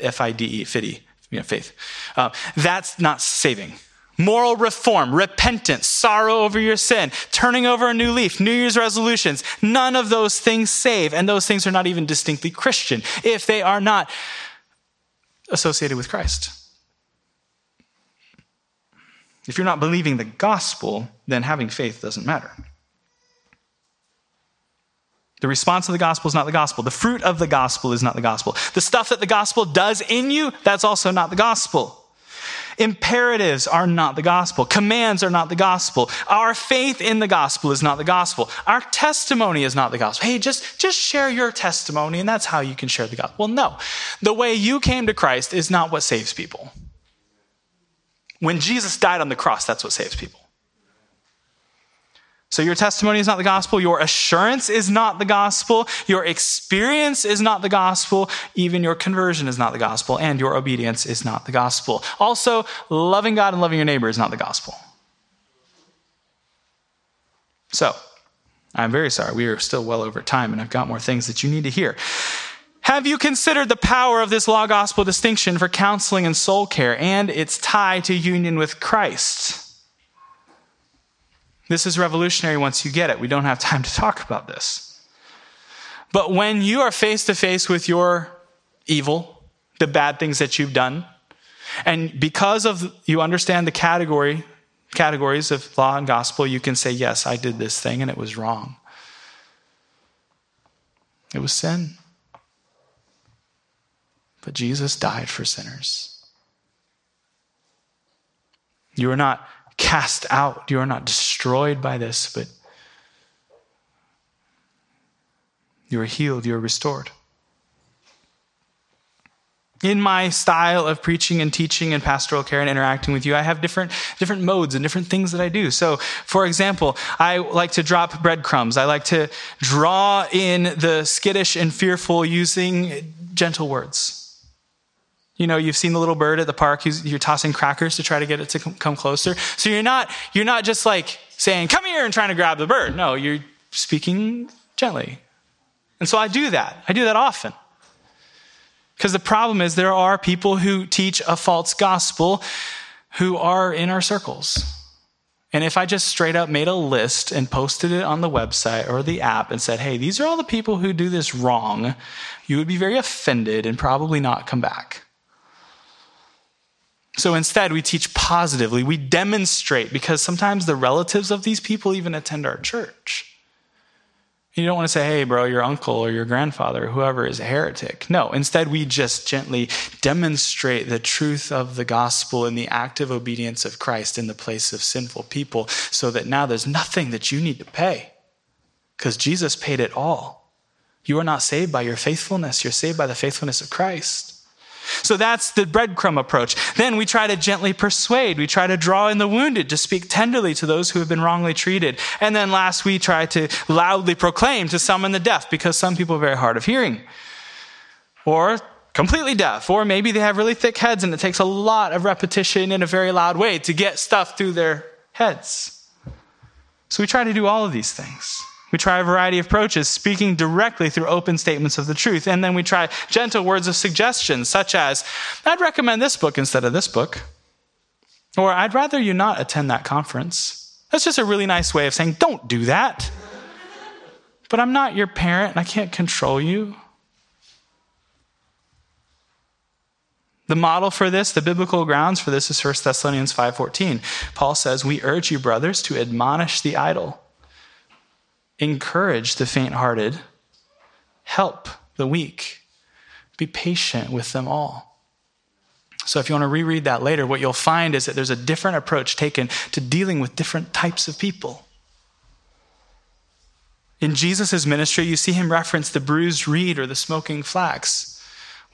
F I D E, fide you know, faith. Uh, that's not saving. Moral reform, repentance, sorrow over your sin, turning over a new leaf, New Year's resolutions, none of those things save. And those things are not even distinctly Christian if they are not associated with Christ. If you're not believing the gospel, then having faith doesn't matter. The response of the gospel is not the gospel. The fruit of the gospel is not the gospel. The stuff that the gospel does in you, that's also not the gospel. Imperatives are not the gospel. Commands are not the gospel. Our faith in the gospel is not the gospel. Our testimony is not the gospel. Hey, just, just share your testimony and that's how you can share the gospel. Well, no. The way you came to Christ is not what saves people. When Jesus died on the cross, that's what saves people. So your testimony is not the gospel. Your assurance is not the gospel. Your experience is not the gospel. Even your conversion is not the gospel. And your obedience is not the gospel. Also, loving God and loving your neighbor is not the gospel. So, I'm very sorry. We are still well over time, and I've got more things that you need to hear. Have you considered the power of this law gospel distinction for counseling and soul care and its tie to union with Christ? This is revolutionary once you get it. We don't have time to talk about this. But when you are face to face with your evil, the bad things that you've done, and because of you understand the category categories of law and gospel, you can say, Yes, I did this thing and it was wrong. It was sin. But Jesus died for sinners. You are not cast out. You are not destroyed by this, but you are healed, you are restored. In my style of preaching and teaching and pastoral care and interacting with you, I have different, different modes and different things that I do. So, for example, I like to drop breadcrumbs. I like to draw in the skittish and fearful using gentle words. You know, you've seen the little bird at the park, you're tossing crackers to try to get it to come closer. So you're not, you're not just like saying, come here and trying to grab the bird. No, you're speaking gently. And so I do that. I do that often. Because the problem is there are people who teach a false gospel who are in our circles. And if I just straight up made a list and posted it on the website or the app and said, hey, these are all the people who do this wrong, you would be very offended and probably not come back. So instead, we teach positively. We demonstrate because sometimes the relatives of these people even attend our church. You don't want to say, hey, bro, your uncle or your grandfather whoever is a heretic. No, instead, we just gently demonstrate the truth of the gospel and the active obedience of Christ in the place of sinful people so that now there's nothing that you need to pay because Jesus paid it all. You are not saved by your faithfulness, you're saved by the faithfulness of Christ. So that's the breadcrumb approach. Then we try to gently persuade. We try to draw in the wounded, to speak tenderly to those who have been wrongly treated. And then last, we try to loudly proclaim to summon the deaf because some people are very hard of hearing. Or completely deaf. Or maybe they have really thick heads and it takes a lot of repetition in a very loud way to get stuff through their heads. So we try to do all of these things. We try a variety of approaches, speaking directly through open statements of the truth. And then we try gentle words of suggestion, such as, I'd recommend this book instead of this book. Or I'd rather you not attend that conference. That's just a really nice way of saying, don't do that. But I'm not your parent and I can't control you. The model for this, the biblical grounds for this is 1 Thessalonians 5:14. Paul says, "We urge you brothers to admonish the idle, encourage the faint hearted, help the weak, be patient with them all. So, if you want to reread that later, what you'll find is that there's a different approach taken to dealing with different types of people. In Jesus' ministry, you see him reference the bruised reed or the smoking flax.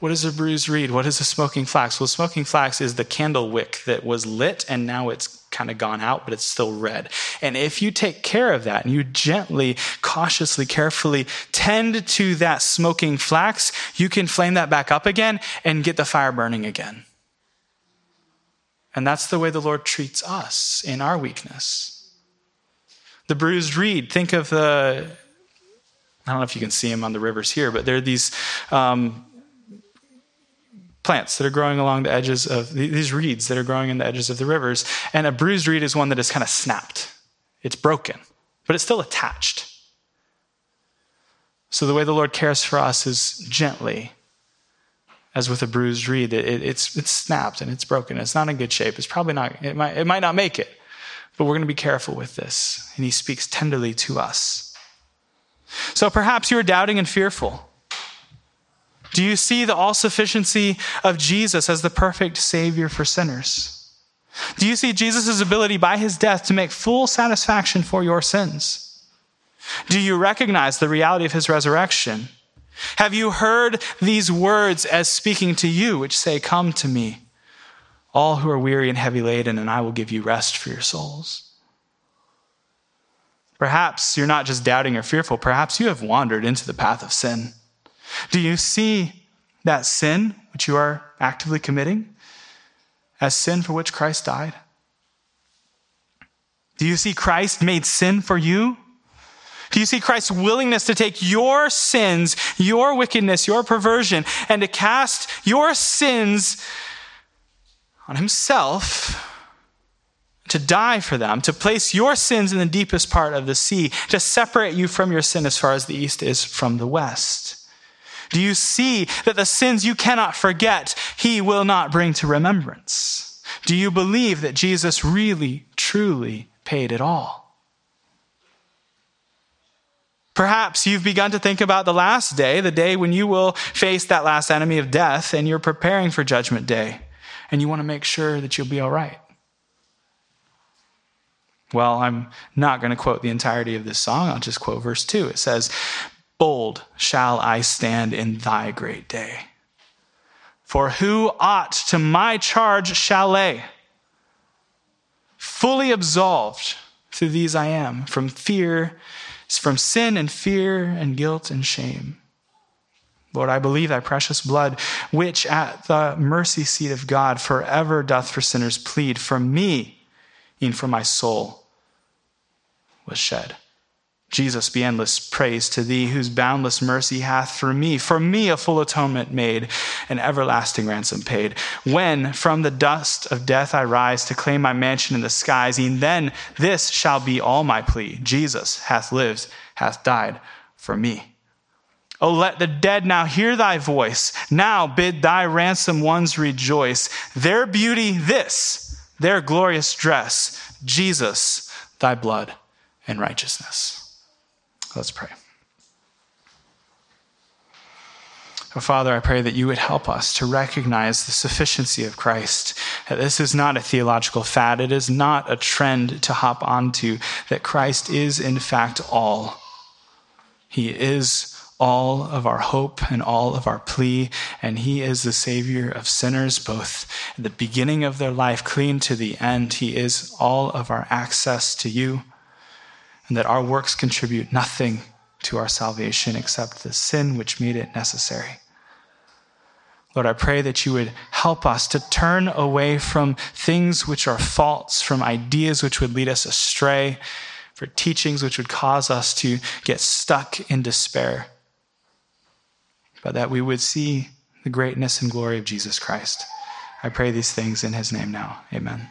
What is a bruised reed? What is a smoking flax? Well, smoking flax is the candle wick that was lit and now it's kind of gone out, but it's still red. And if you take care of that and you gently, cautiously, carefully tend to that smoking flax, you can flame that back up again and get the fire burning again. And that's the way the Lord treats us in our weakness. The bruised reed, think of the, I don't know if you can see them on the rivers here, but there are these um, plants that are growing along the edges of these reeds that are growing in the edges of the rivers. And a bruised reed is one that is kind of snapped, it's broken, but it's still attached. So the way the Lord cares for us is gently, as with a bruised reed. It, it, it's, it's snapped and it's broken. It's not in good shape. It's probably not, it might, it might not make it, but we're going to be careful with this. And He speaks tenderly to us. So perhaps you're doubting and fearful. Do you see the all sufficiency of Jesus as the perfect Savior for sinners? Do you see Jesus' ability by his death to make full satisfaction for your sins? Do you recognize the reality of his resurrection? Have you heard these words as speaking to you, which say, Come to me, all who are weary and heavy laden, and I will give you rest for your souls? Perhaps you're not just doubting or fearful, perhaps you have wandered into the path of sin. Do you see that sin which you are actively committing as sin for which Christ died? Do you see Christ made sin for you? Do you see Christ's willingness to take your sins, your wickedness, your perversion, and to cast your sins on himself, to die for them, to place your sins in the deepest part of the sea, to separate you from your sin as far as the east is from the west? Do you see that the sins you cannot forget, he will not bring to remembrance? Do you believe that Jesus really, truly paid it all? Perhaps you've begun to think about the last day, the day when you will face that last enemy of death, and you're preparing for Judgment Day, and you want to make sure that you'll be all right. Well, I'm not going to quote the entirety of this song. I'll just quote verse 2. It says, Bold shall I stand in thy great day. For who aught to my charge shall lay? Fully absolved through these I am, from fear, from sin and fear and guilt and shame. Lord, I believe thy precious blood, which at the mercy seat of God forever doth for sinners plead, for me, and for my soul, was shed. Jesus, be endless praise to thee, whose boundless mercy hath for me, for me a full atonement made, an everlasting ransom paid. When from the dust of death I rise to claim my mansion in the skies, e'en then this shall be all my plea Jesus hath lived, hath died for me. Oh, let the dead now hear thy voice. Now bid thy ransom ones rejoice. Their beauty, this, their glorious dress, Jesus, thy blood and righteousness. Let's pray. Oh, Father, I pray that you would help us to recognize the sufficiency of Christ. That this is not a theological fad. It is not a trend to hop onto. That Christ is, in fact, all. He is all of our hope and all of our plea, and He is the Savior of sinners, both at the beginning of their life, clean to the end. He is all of our access to you and that our works contribute nothing to our salvation except the sin which made it necessary. Lord, I pray that you would help us to turn away from things which are false, from ideas which would lead us astray, for teachings which would cause us to get stuck in despair, but that we would see the greatness and glory of Jesus Christ. I pray these things in his name now. Amen.